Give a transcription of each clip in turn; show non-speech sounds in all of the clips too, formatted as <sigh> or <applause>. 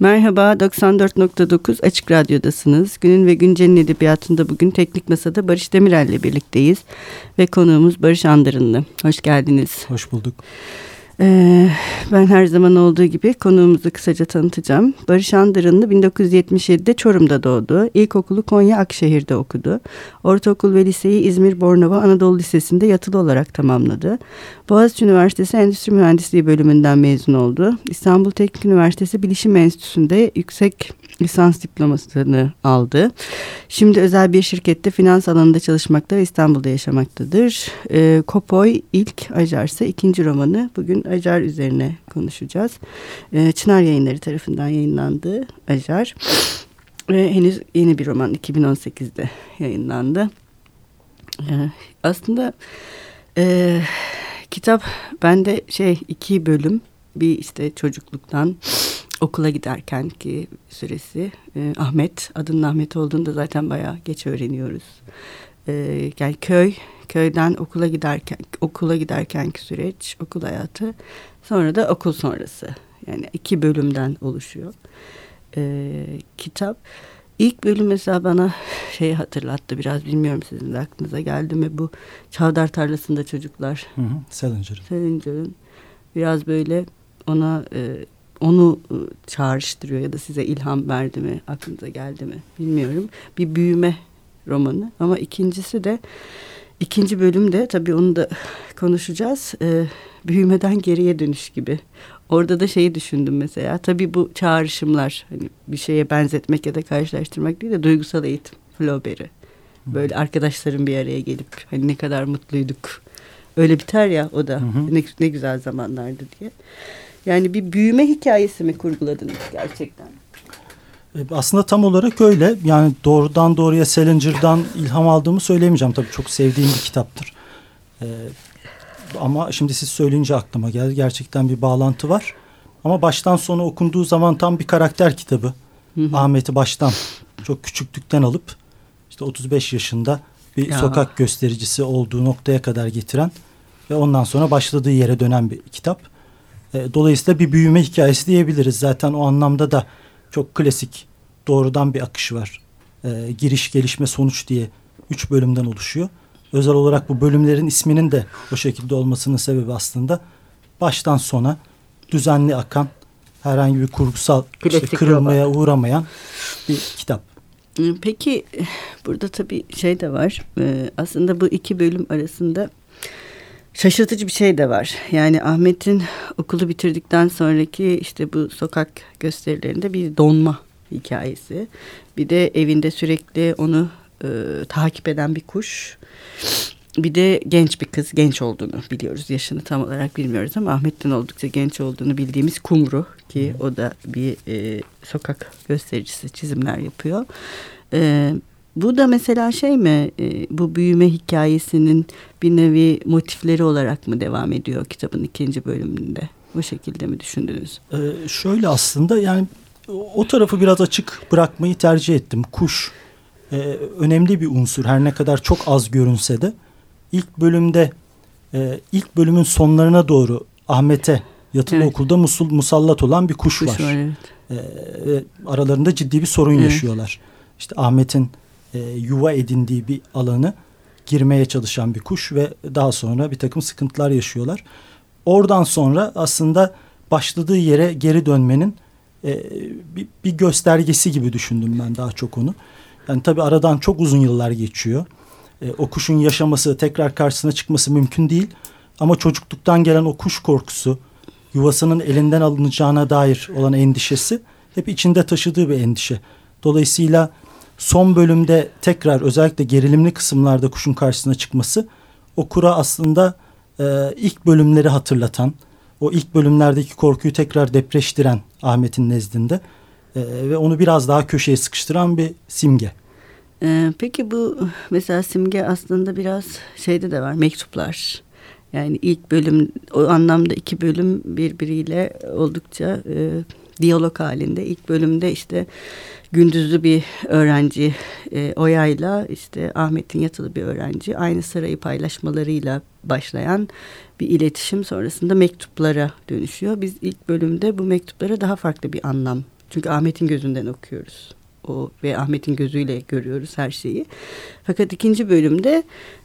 Merhaba, 94.9 Açık Radyo'dasınız. Günün ve Güncel'in edebiyatında bugün Teknik Masa'da Barış Demirel ile birlikteyiz. Ve konuğumuz Barış Andırınlı. Hoş geldiniz. Hoş bulduk. Ee, ben her zaman olduğu gibi konuğumuzu kısaca tanıtacağım. Barış Andırınlı 1977'de Çorum'da doğdu. İlkokulu Konya Akşehir'de okudu. Ortaokul ve liseyi İzmir Bornova Anadolu Lisesi'nde yatılı olarak tamamladı. Boğaziçi Üniversitesi Endüstri Mühendisliği bölümünden mezun oldu. İstanbul Teknik Üniversitesi Bilişim Enstitüsü'nde yüksek lisans diplomasını aldı. Şimdi özel bir şirkette finans alanında çalışmakta ve İstanbul'da yaşamaktadır. E, Kopoy ilk Ajar'sa ikinci romanı. Bugün Ajar üzerine konuşacağız. E, Çınar Yayınları tarafından yayınlandı Ajar. Ve henüz yeni bir roman 2018'de yayınlandı. E, aslında e, kitap bende şey iki bölüm bir işte çocukluktan okula giderken ki süresi e, Ahmet adının Ahmet olduğunu da zaten bayağı geç öğreniyoruz. E, yani köy köyden okula giderken okula giderkenki süreç okul hayatı sonra da okul sonrası yani iki bölümden oluşuyor e, kitap. İlk bölüm mesela bana şey hatırlattı biraz bilmiyorum sizin de aklınıza geldi mi bu Çavdar Tarlası'nda çocuklar. Hı hı, Salinger'ın. Salinger'ın biraz böyle ona e, onu ıı, çağrıştırıyor ya da size ilham verdi mi, aklınıza geldi mi bilmiyorum. Bir büyüme romanı ama ikincisi de ikinci bölümde tabii onu da konuşacağız. Ee, büyümeden geriye dönüş gibi. Orada da şeyi düşündüm mesela. Tabii bu çağrışımlar hani bir şeye benzetmek ya da karşılaştırmak değil de duygusal eğitim. Flaubert'i. Böyle arkadaşların bir araya gelip hani ne kadar mutluyduk. Öyle biter ya o da. Hı hı. Ne, ne güzel zamanlardı diye. Yani bir büyüme hikayesi mi kurguladınız gerçekten? Aslında tam olarak öyle. Yani doğrudan doğruya Salinger'dan ilham aldığımı söyleyemeyeceğim. Tabii çok sevdiğim bir kitaptır. Ee, ama şimdi siz söyleyince aklıma geldi. Gerçekten bir bağlantı var. Ama baştan sona okunduğu zaman tam bir karakter kitabı. Ahmet'i baştan çok küçüklükten alıp işte 35 yaşında bir ya. sokak göstericisi olduğu noktaya kadar getiren ve ondan sonra başladığı yere dönen bir kitap. E, dolayısıyla bir büyüme hikayesi diyebiliriz. Zaten o anlamda da çok klasik doğrudan bir akış var. E, giriş, gelişme, sonuç diye üç bölümden oluşuyor. Özel olarak bu bölümlerin isminin de o şekilde olmasının sebebi aslında baştan sona düzenli akan herhangi bir kurgusal işte kırılmaya roman. uğramayan bir kitap. Peki burada tabii şey de var. Ee, aslında bu iki bölüm arasında şaşırtıcı bir şey de var. Yani Ahmet'in okulu bitirdikten sonraki işte bu sokak gösterilerinde bir donma hikayesi. Bir de evinde sürekli onu e, takip eden bir kuş. Bir de genç bir kız, genç olduğunu biliyoruz. Yaşını tam olarak bilmiyoruz ama Ahmet'ten oldukça genç olduğunu bildiğimiz Kumru ki o da bir e, sokak göstericisi çizimler yapıyor. E, bu da mesela şey mi e, bu büyüme hikayesinin bir nevi motifleri olarak mı devam ediyor kitabın ikinci bölümünde? Bu şekilde mi düşündünüz? Ee, şöyle aslında yani o tarafı biraz açık bırakmayı tercih ettim. Kuş e, önemli bir unsur her ne kadar çok az görünse de ilk bölümde e, ilk bölümün sonlarına doğru Ahmet'e yatılı evet. okulda musul, musallat olan bir kuş, kuş var. var evet. e, aralarında ciddi bir sorun evet. yaşıyorlar. İşte Ahmet'in e, yuva edindiği bir alanı girmeye çalışan bir kuş ve daha sonra bir takım sıkıntılar yaşıyorlar. Oradan sonra aslında başladığı yere geri dönmenin e, bir, bir göstergesi gibi düşündüm ben daha çok onu. Yani tabii aradan çok uzun yıllar geçiyor. E, o kuşun yaşaması, tekrar karşısına çıkması mümkün değil. Ama çocukluktan gelen o kuş korkusu, yuvasının elinden alınacağına dair olan endişesi hep içinde taşıdığı bir endişe. Dolayısıyla son bölümde tekrar özellikle gerilimli kısımlarda kuşun karşısına çıkması okura aslında e, ilk bölümleri hatırlatan, o ilk bölümlerdeki korkuyu tekrar depreştiren Ahmet'in nezdinde e, ve onu biraz daha köşeye sıkıştıran bir simge. Ee, peki bu mesela simge aslında biraz şeyde de var mektuplar. Yani ilk bölüm o anlamda iki bölüm birbiriyle oldukça e, diyalog halinde. İlk bölümde işte gündüzlü bir öğrenci e, Oya'yla işte Ahmet'in yatılı bir öğrenci aynı sarayı paylaşmalarıyla başlayan bir iletişim sonrasında mektuplara dönüşüyor. Biz ilk bölümde bu mektuplara daha farklı bir anlam çünkü Ahmet'in gözünden okuyoruz o ve Ahmet'in gözüyle görüyoruz her şeyi. Fakat ikinci bölümde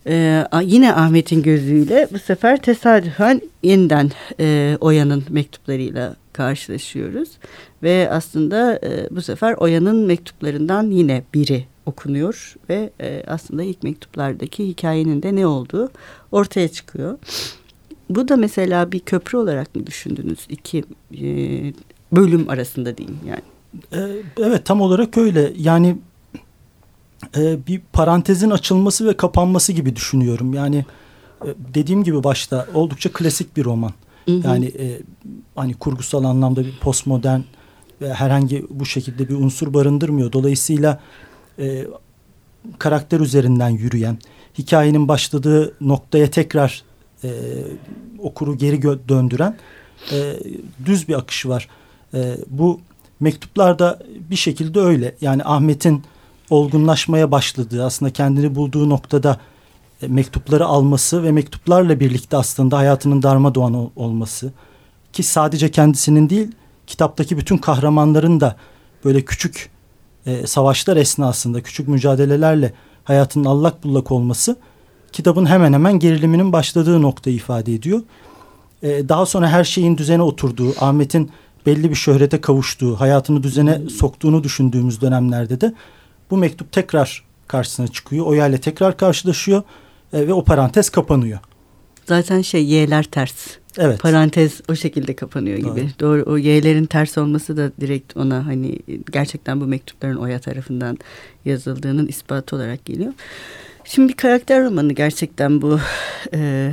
e, yine Ahmet'in gözüyle bu sefer tesadüfen yeniden e, Oya'nın mektuplarıyla karşılaşıyoruz. Ve aslında e, bu sefer Oya'nın mektuplarından yine biri okunuyor ve e, aslında ilk mektuplardaki hikayenin de ne olduğu ortaya çıkıyor. Bu da mesela bir köprü olarak mı düşündünüz iki e, bölüm arasında diyeyim yani? E, evet tam olarak öyle yani e, bir parantezin açılması ve kapanması gibi düşünüyorum yani e, dediğim gibi başta oldukça klasik bir roman. Hı. Yani e, hani kurgusal anlamda bir postmodern ve herhangi bu şekilde bir unsur barındırmıyor. Dolayısıyla e, karakter üzerinden yürüyen, hikayenin başladığı noktaya tekrar e, okuru geri döndüren e, düz bir akış var. E, bu mektuplarda bir şekilde öyle. Yani Ahmet'in olgunlaşmaya başladığı, aslında kendini bulduğu noktada e, mektupları alması ve mektuplarla birlikte aslında hayatının darma doğan olması ki sadece kendisinin değil kitaptaki bütün kahramanların da böyle küçük e, savaşlar esnasında küçük mücadelelerle hayatının allak bullak olması kitabın hemen hemen geriliminin başladığı noktayı ifade ediyor. E, daha sonra her şeyin düzene oturduğu, Ahmet'in belli bir şöhrete kavuştuğu, hayatını düzene soktuğunu düşündüğümüz dönemlerde de bu mektup tekrar karşısına çıkıyor. Oya ile tekrar karşılaşıyor e, ve o parantez kapanıyor. Zaten şey y'ler ters. Evet. Parantez o şekilde kapanıyor gibi. Doğru. Doğru. O y'lerin ters olması da direkt ona hani gerçekten bu mektupların Oya tarafından yazıldığının ispatı olarak geliyor. Şimdi bir karakter romanı gerçekten bu e,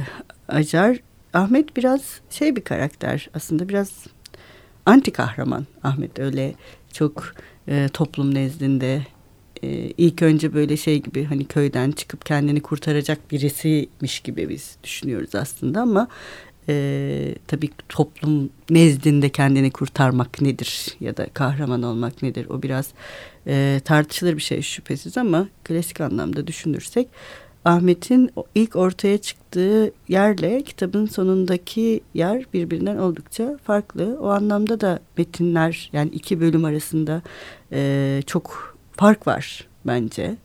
Acar. Ahmet biraz şey bir karakter aslında biraz anti kahraman Ahmet öyle çok e, toplum nezdinde e, ilk önce böyle şey gibi hani köyden çıkıp kendini kurtaracak birisiymiş gibi biz düşünüyoruz aslında ama e, tabii toplum nezdinde kendini kurtarmak nedir ya da kahraman olmak nedir o biraz e, tartışılır bir şey şüphesiz ama klasik anlamda düşünürsek Ahmet'in ilk ortaya çıktığı yerle kitabın sonundaki yer birbirinden oldukça farklı. O anlamda da metinler yani iki bölüm arasında e, çok park var bence.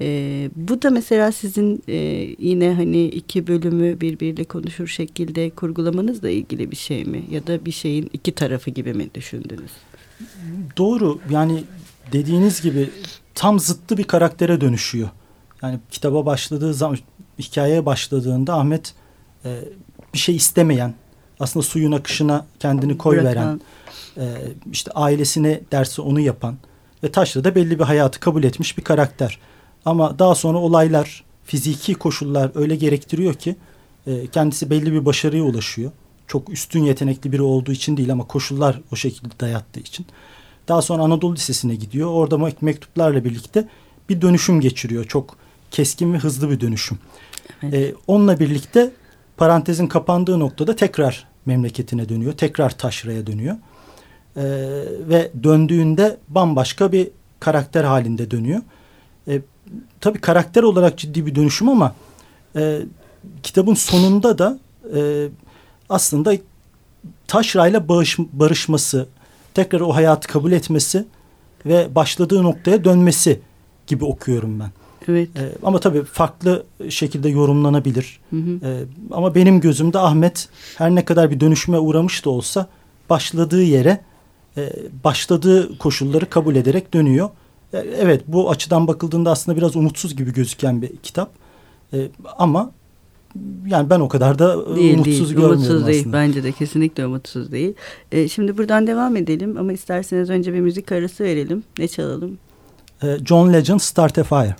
E, bu da mesela sizin e, yine hani iki bölümü birbiriyle konuşur şekilde kurgulamanızla ilgili bir şey mi? Ya da bir şeyin iki tarafı gibi mi düşündünüz? Doğru yani dediğiniz gibi tam zıttı bir karaktere dönüşüyor. Yani kitaba başladığı zaman hikayeye başladığında Ahmet e, bir şey istemeyen aslında suyun akışına kendini koy veren e, işte ailesine dersi onu yapan ve Taşra'da belli bir hayatı kabul etmiş bir karakter. Ama daha sonra olaylar, fiziki koşullar öyle gerektiriyor ki e, kendisi belli bir başarıya ulaşıyor. Çok üstün yetenekli biri olduğu için değil ama koşullar o şekilde dayattığı için. Daha sonra Anadolu Lisesi'ne gidiyor. Orada mı mektuplarla birlikte bir dönüşüm geçiriyor. Çok keskin ve hızlı bir dönüşüm. Evet. E, onunla birlikte parantezin kapandığı noktada tekrar memleketine dönüyor. Tekrar taşraya dönüyor e, ve döndüğünde bambaşka bir karakter halinde dönüyor. E, tabii karakter olarak ciddi bir dönüşüm ama e, kitabın sonunda da e, aslında Taşra ile barışması, tekrar o hayatı kabul etmesi ve başladığı noktaya dönmesi gibi okuyorum ben. Evet. E, ama tabii farklı şekilde yorumlanabilir. Hı hı. E, ama benim gözümde Ahmet her ne kadar bir dönüşüme uğramış da olsa başladığı yere e, başladığı koşulları kabul ederek dönüyor. E, evet bu açıdan bakıldığında aslında biraz umutsuz gibi gözüken bir kitap. E, ama yani ben o kadar da değil, umutsuz değil, görmüyorum umutsuz aslında. değil bence de kesinlikle umutsuz değil. Şimdi buradan devam edelim ama isterseniz önce bir müzik arası verelim. Ne çalalım? John Legend Start a Fire.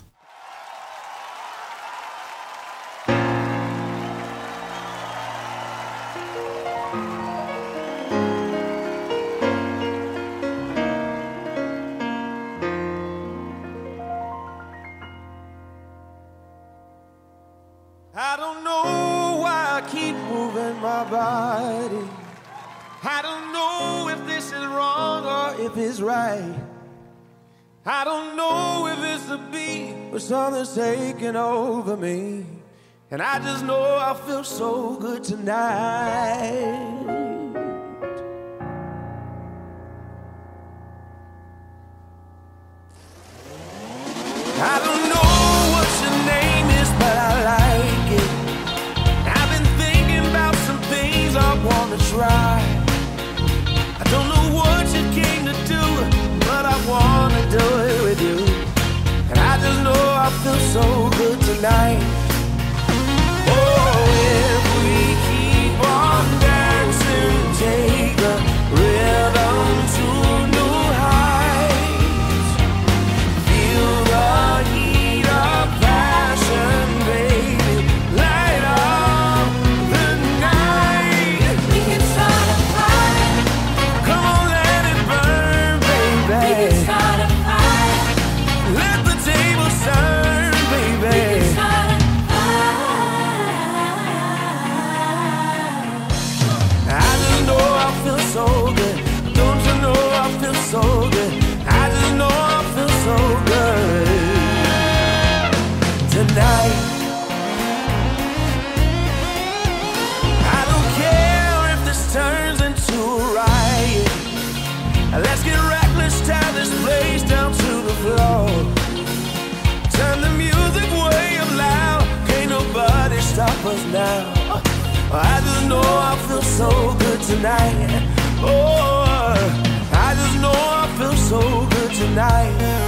oh, I feel so good tonight. I don't know what your name is, but I like it. I've been thinking about some things I wanna try. I don't know what you came to do, but I wanna do it with you. And I just know I feel so good tonight. I just know I feel so good tonight. Oh, I just know I feel so good tonight.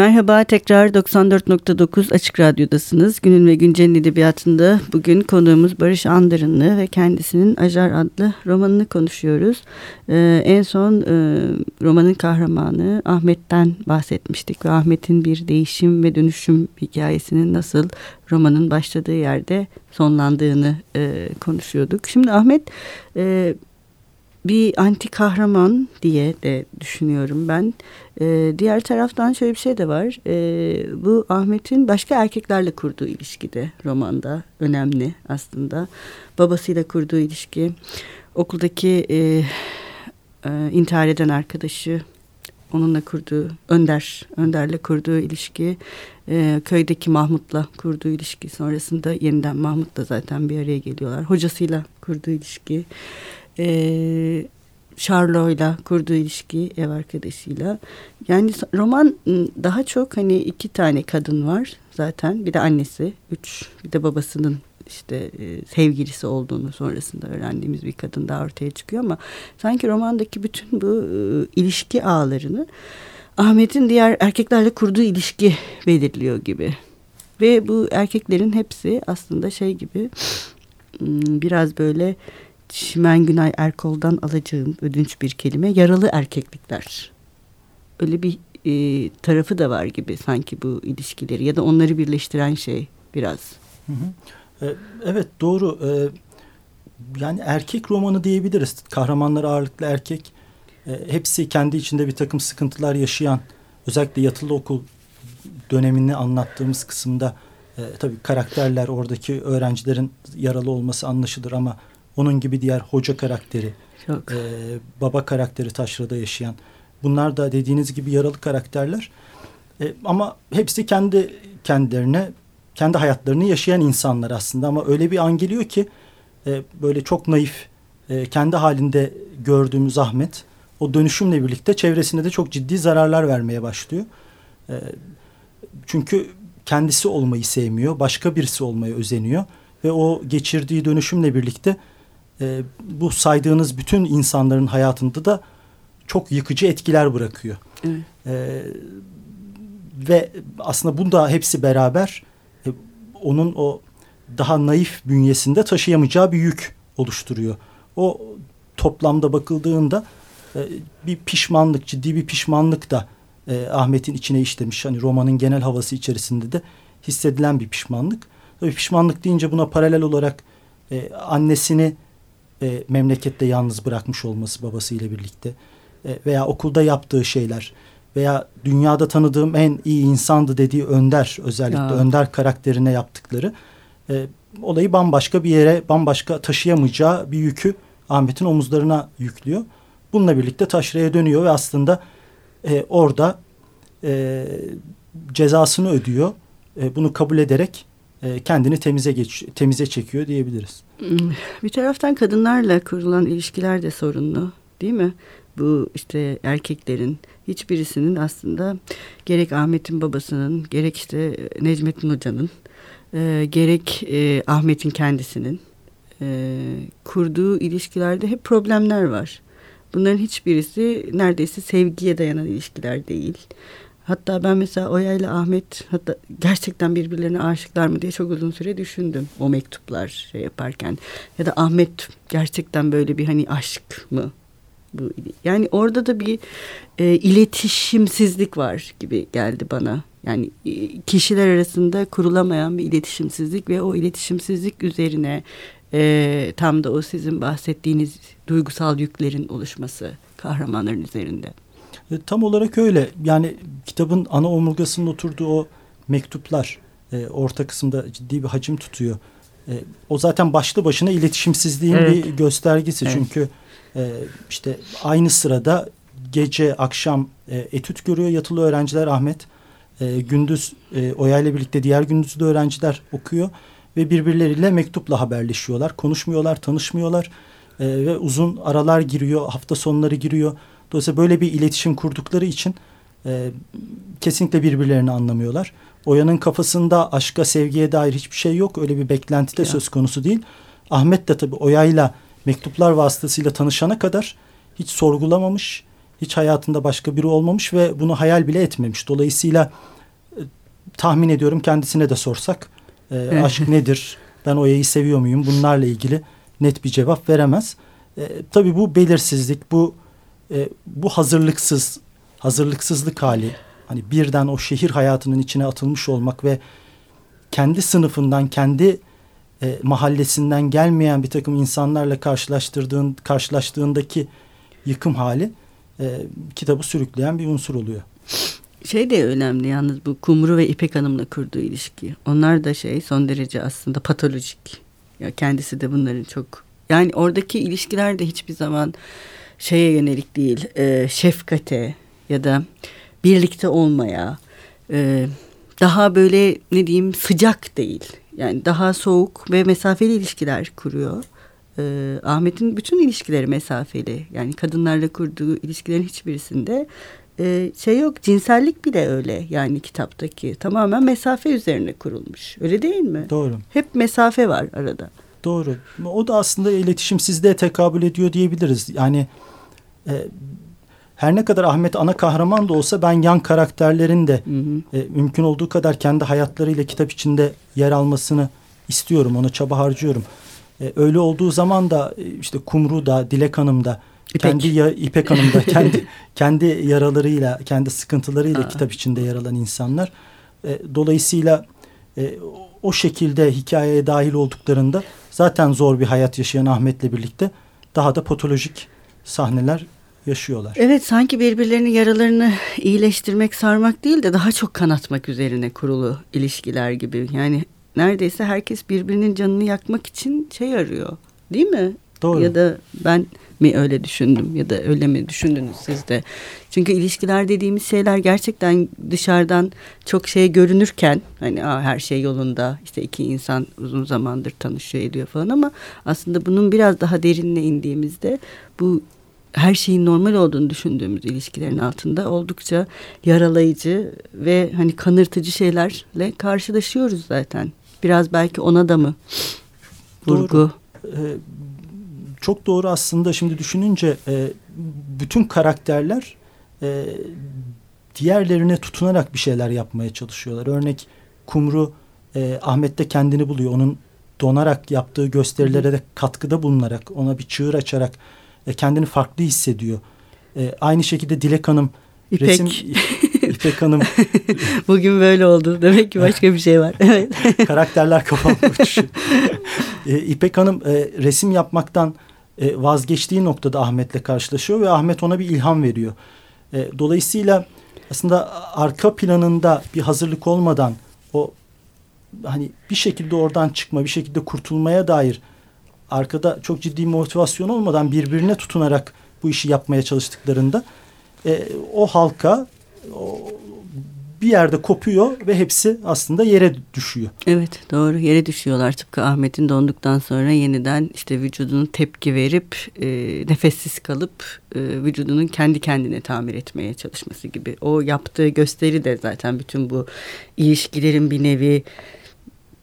Merhaba tekrar 94.9 Açık Radyo'dasınız. Günün ve Güncel'in edebiyatında bugün konuğumuz Barış Andırınlı ve kendisinin Ajar adlı romanını konuşuyoruz. Ee, en son e, romanın kahramanı Ahmet'ten bahsetmiştik ve Ahmet'in bir değişim ve dönüşüm hikayesinin nasıl romanın başladığı yerde sonlandığını e, konuşuyorduk. Şimdi Ahmet e, bir anti kahraman diye de düşünüyorum ben. Ee, diğer taraftan şöyle bir şey de var. Ee, bu Ahmet'in başka erkeklerle kurduğu ilişki de romanda önemli aslında. Babasıyla kurduğu ilişki, okuldaki e, e, intihar eden arkadaşı, onunla kurduğu Önder, Önder'le kurduğu ilişki, e, köydeki Mahmut'la kurduğu ilişki sonrasında yeniden Mahmut'la zaten bir araya geliyorlar. Hocasıyla kurduğu ilişki, e, Charlo'yla kurduğu ilişki ev arkadaşıyla. Yani roman ım, daha çok hani iki tane kadın var zaten. Bir de annesi, üç, bir de babasının işte e, sevgilisi olduğunu sonrasında öğrendiğimiz bir kadın daha ortaya çıkıyor ama sanki romandaki bütün bu e, ilişki ağlarını Ahmet'in diğer erkeklerle kurduğu ilişki belirliyor gibi. Ve bu erkeklerin hepsi aslında şey gibi ım, biraz böyle Çimen Günay Erkol'dan alacağım ödünç bir kelime yaralı erkeklikler. Öyle bir e, tarafı da var gibi sanki bu ilişkileri ya da onları birleştiren şey biraz. Hı hı. E, Evet doğru. E, Yani erkek romanı diyebiliriz. Kahramanlar ağırlıklı erkek. E, Hepsi kendi içinde bir takım sıkıntılar yaşayan özellikle yatılı okul dönemini anlattığımız kısımda e, tabii karakterler oradaki öğrencilerin yaralı olması anlaşılır ama onun gibi diğer hoca karakteri, Çok. e, baba karakteri taşrada yaşayan bunlar da dediğiniz gibi yaralı karakterler. E, ama hepsi kendi kendilerine kendi hayatlarını yaşayan insanlar aslında ama öyle bir an geliyor ki e, böyle çok naif e, kendi halinde gördüğümüz Ahmet o dönüşümle birlikte çevresine de çok ciddi zararlar vermeye başlıyor. E, çünkü kendisi olmayı sevmiyor, başka birisi olmaya özeniyor ve o geçirdiği dönüşümle birlikte e, bu saydığınız bütün insanların hayatında da çok yıkıcı etkiler bırakıyor. Evet. E, ve aslında bunda hepsi beraber e, onun o daha naif bünyesinde taşıyamayacağı bir yük oluşturuyor. O toplamda bakıldığında e, bir pişmanlık, ciddi bir pişmanlık da e, Ahmet'in içine işlemiş. Hani romanın genel havası içerisinde de hissedilen bir pişmanlık. Tabii pişmanlık deyince buna paralel olarak e, annesini e, memlekette yalnız bırakmış olması babasıyla birlikte e, veya okulda yaptığı şeyler veya dünyada tanıdığım en iyi insandı dediği Önder özellikle Ya. Önder karakterine yaptıkları e, olayı bambaşka bir yere bambaşka taşıyamayacağı bir yükü Ahmet'in omuzlarına yüklüyor. Bununla birlikte taşraya dönüyor ve aslında e, orada e, cezasını ödüyor. E, bunu kabul ederek e, kendini temize geç, temize çekiyor diyebiliriz. Bir taraftan kadınlarla kurulan ilişkiler de sorunlu değil mi? Bu işte erkeklerin hiçbirisinin aslında gerek Ahmet'in babasının gerek işte Necmettin Hoca'nın e, gerek e, Ahmet'in kendisinin e, kurduğu ilişkilerde hep problemler var. Bunların hiçbirisi neredeyse sevgiye dayanan ilişkiler değil. Hatta ben mesela Oya ile Ahmet hatta gerçekten birbirlerine aşıklar mı diye çok uzun süre düşündüm o mektuplar şey yaparken. Ya da Ahmet gerçekten böyle bir hani aşk mı? Bu yani orada da bir e, iletişimsizlik var gibi geldi bana. Yani e, kişiler arasında kurulamayan bir iletişimsizlik ve o iletişimsizlik üzerine e, tam da o sizin bahsettiğiniz duygusal yüklerin oluşması kahramanların üzerinde. E, tam olarak öyle. Yani kitabın ana omurgasının oturduğu o mektuplar e, orta kısımda ciddi bir hacim tutuyor. E, o zaten başlı başına iletişimsizliğin Evet. bir göstergesi. Evet. Çünkü e, işte aynı sırada gece akşam e, etüt görüyor yatılı öğrenciler Ahmet. E, gündüz e, Oya ile birlikte diğer gündüzlü öğrenciler okuyor ve birbirleriyle mektupla haberleşiyorlar. Konuşmuyorlar, tanışmıyorlar E, ve uzun aralar giriyor, hafta sonları giriyor. Dolayısıyla böyle bir iletişim kurdukları için e, kesinlikle birbirlerini anlamıyorlar. Oya'nın kafasında aşka, sevgiye dair hiçbir şey yok. Öyle bir beklenti de Ya. söz konusu değil. Ahmet de tabii Oya'yla mektuplar vasıtasıyla tanışana kadar hiç sorgulamamış, hiç hayatında başka biri olmamış ve bunu hayal bile etmemiş. Dolayısıyla e, tahmin ediyorum kendisine de sorsak e, aşk nedir, ben Oya'yı seviyor muyum bunlarla ilgili net bir cevap veremez. E, tabii bu belirsizlik, bu e, bu hazırlıksız, hazırlıksızlık hali, hani birden o şehir hayatının içine atılmış olmak ve kendi sınıfından, kendi e, mahallesinden gelmeyen bir takım insanlarla karşılaştırdığın, karşılaştığındaki yıkım hali e, kitabı sürükleyen bir unsur oluyor. Şey de önemli yalnız bu Kumru ve İpek Hanım'la kurduğu ilişki. Onlar da şey son derece aslında patolojik. Ya kendisi de bunların çok yani oradaki ilişkiler de hiçbir zaman şeye yönelik değil. e, şefkate ya da birlikte olmaya e, daha böyle ne diyeyim sıcak değil. Yani daha soğuk ve mesafeli ilişkiler kuruyor. E, Ahmet'in bütün ilişkileri mesafeli. Yani kadınlarla kurduğu ilişkilerin hiçbirisinde e, şey yok cinsellik bile öyle yani kitaptaki tamamen mesafe üzerine kurulmuş öyle değil mi? Doğru. Hep mesafe var arada. Doğru. O da aslında iletişimsizliğe tekabül ediyor diyebiliriz. Yani e, her ne kadar Ahmet ana kahraman da olsa ben yan karakterlerin de Hı hı. e, mümkün olduğu kadar kendi hayatlarıyla kitap içinde yer almasını istiyorum. Ona çaba harcıyorum. E, öyle olduğu zaman da e, işte Kumru da Dilek Hanım da İpek. kendi ya, İpek Hanım da <laughs> kendi kendi yaralarıyla, kendi sıkıntılarıyla Aa. kitap içinde yer alan insanlar. E, dolayısıyla e, o şekilde hikayeye dahil olduklarında zaten zor bir hayat yaşayan Ahmet'le birlikte daha da patolojik sahneler yaşıyorlar. Evet sanki birbirlerinin yaralarını iyileştirmek sarmak değil de daha çok kanatmak üzerine kurulu ilişkiler gibi. Yani neredeyse herkes birbirinin canını yakmak için şey arıyor değil mi? Doğru. Ya da ben mi öyle düşündüm ya da öyle mi düşündünüz siz de? Çünkü ilişkiler dediğimiz şeyler gerçekten dışarıdan çok şey görünürken hani Aa, her şey yolunda işte iki insan uzun zamandır tanışıyor ediyor falan ama aslında bunun biraz daha derinine indiğimizde bu her şeyin normal olduğunu düşündüğümüz ilişkilerin altında oldukça yaralayıcı ve hani kanırtıcı şeylerle karşılaşıyoruz zaten. Biraz belki ona da mı vurgu? Ee, çok doğru aslında şimdi düşününce e, bütün karakterler e, diğerlerine tutunarak bir şeyler yapmaya çalışıyorlar. Örnek Kumru e, Ahmet'te kendini buluyor. Onun donarak yaptığı gösterilere de katkıda bulunarak ona bir çığır açarak e, kendini farklı hissediyor. E, aynı şekilde Dilek Hanım İpek. resim <laughs> İpek Hanım Bugün böyle oldu. Demek ki başka bir şey var. Evet. <laughs> karakterler kafamda uçuşuyor. e, İpek Hanım e, resim yapmaktan e, vazgeçtiği noktada Ahmet'le karşılaşıyor ve Ahmet ona bir ilham veriyor. E, dolayısıyla aslında arka planında bir hazırlık olmadan o hani bir şekilde oradan çıkma, bir şekilde kurtulmaya dair arkada çok ciddi motivasyon olmadan birbirine tutunarak bu işi yapmaya çalıştıklarında e, o halka o, bir yerde kopuyor ve hepsi aslında yere düşüyor. Evet doğru yere düşüyorlar tıpkı Ahmet'in donduktan sonra yeniden işte vücudunun tepki verip e, nefessiz kalıp e, vücudunun kendi kendine tamir etmeye çalışması gibi. O yaptığı gösteri de zaten bütün bu ilişkilerin bir nevi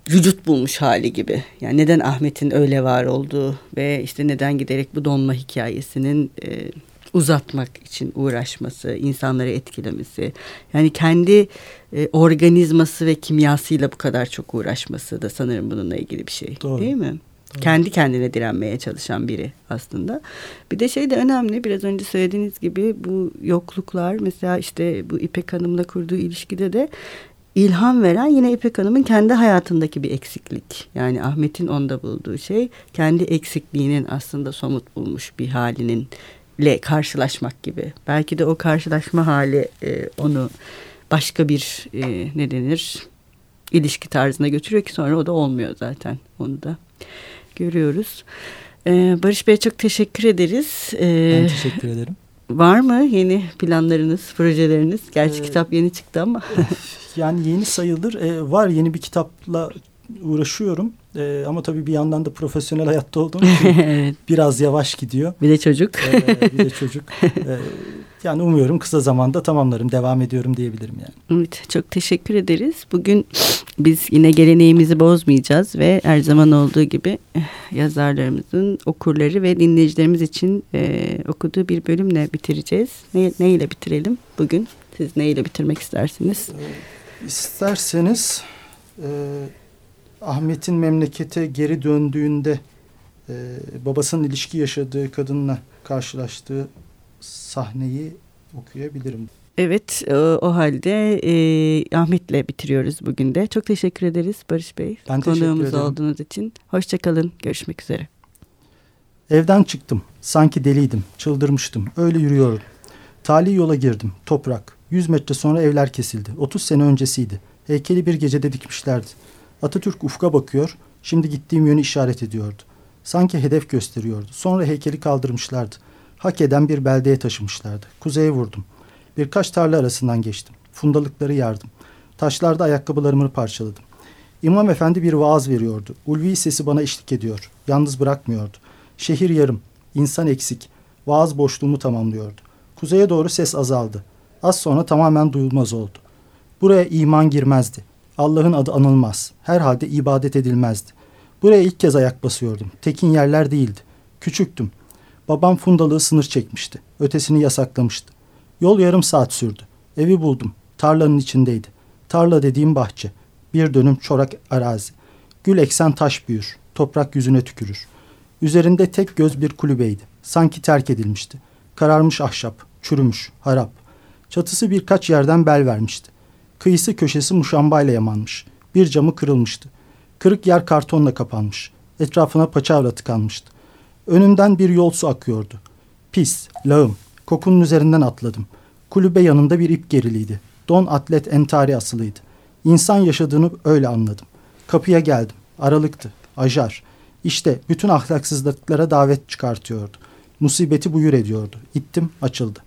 vücut bulmuş hali gibi. Yani neden Ahmet'in öyle var olduğu ve işte neden giderek bu donma hikayesinin e, uzatmak için uğraşması, insanları etkilemesi. Yani kendi e, organizması ve kimyasıyla bu kadar çok uğraşması da sanırım bununla ilgili bir şey. Doğru. Değil mi? Doğru. Kendi kendine direnmeye çalışan biri aslında. Bir de şey de önemli biraz önce söylediğiniz gibi bu yokluklar mesela işte bu İpek Hanım'la kurduğu ilişkide de ilham veren yine İpek Hanım'ın kendi hayatındaki bir eksiklik. Yani Ahmet'in onda bulduğu şey kendi eksikliğinin aslında somut bulmuş bir halinin le karşılaşmak gibi. Belki de o karşılaşma hali e, onu başka bir e, ne denir ilişki tarzına götürüyor ki sonra o da olmuyor zaten. Onu da görüyoruz. E, Barış Bey çok teşekkür ederiz. E, Ben teşekkür ederim. Var mı yeni planlarınız, projeleriniz? Gerçi Ee, kitap yeni çıktı ama. Yani yeni sayılır. E, var yeni bir kitapla uğraşıyorum. E, ama tabii bir yandan da profesyonel hayatta olduğum <laughs> için evet. biraz yavaş gidiyor. Bir de çocuk. E, bir de çocuk. <laughs> E, yani umuyorum kısa zamanda tamamlarım, devam ediyorum diyebilirim yani. Evet, çok teşekkür ederiz. Bugün biz yine geleneğimizi bozmayacağız ve her zaman olduğu gibi eh, yazarlarımızın okurları ve dinleyicilerimiz için e, okuduğu bir bölümle bitireceğiz. Ne, ne ile bitirelim bugün? Siz ne ile bitirmek istersiniz? İsterseniz e, Ahmet'in memlekete geri döndüğünde e, babasının ilişki yaşadığı kadınla karşılaştığı sahneyi okuyabilirim. Evet, o, o halde e, Ahmet'le bitiriyoruz bugün de. Çok teşekkür ederiz Barış Bey. Ben Konuğumuz olduğunuz için. Hoşçakalın, görüşmek üzere. Evden çıktım. Sanki deliydim. Çıldırmıştım. Öyle yürüyordum. Tali yola girdim. Toprak. 100 metre sonra evler kesildi. 30 sene öncesiydi. Heykeli bir gecede dikmişlerdi. Atatürk ufka bakıyor. Şimdi gittiğim yönü işaret ediyordu. Sanki hedef gösteriyordu. Sonra heykeli kaldırmışlardı. Hak eden bir beldeye taşımışlardı. Kuzeye vurdum. Birkaç tarla arasından geçtim. Fundalıkları yardım. Taşlarda ayakkabılarımı parçaladım. İmam efendi bir vaaz veriyordu. Ulvi sesi bana eşlik ediyor. Yalnız bırakmıyordu. Şehir yarım, insan eksik. Vaaz boşluğumu tamamlıyordu. Kuzeye doğru ses azaldı. Az sonra tamamen duyulmaz oldu. Buraya iman girmezdi. Allah'ın adı anılmaz. Herhalde ibadet edilmezdi. Buraya ilk kez ayak basıyordum. Tekin yerler değildi. Küçüktüm. Babam fundalığı sınır çekmişti. Ötesini yasaklamıştı. Yol yarım saat sürdü. Evi buldum. Tarlanın içindeydi. Tarla dediğim bahçe. Bir dönüm çorak arazi. Gül eksen taş büyür. Toprak yüzüne tükürür. Üzerinde tek göz bir kulübeydi. Sanki terk edilmişti. Kararmış ahşap, çürümüş, harap. Çatısı birkaç yerden bel vermişti. Kıyısı köşesi muşambayla yamanmış. Bir camı kırılmıştı. Kırık yer kartonla kapanmış. Etrafına paçavra tıkanmıştı. Önümden bir yol su akıyordu. Pis, lağım. Kokunun üzerinden atladım. Kulübe yanında bir ip geriliydi. Don atlet entari asılıydı. İnsan yaşadığını öyle anladım. Kapıya geldim. Aralıktı. Ajar. İşte bütün ahlaksızlıklara davet çıkartıyordu. Musibeti buyur ediyordu. İttim, açıldı.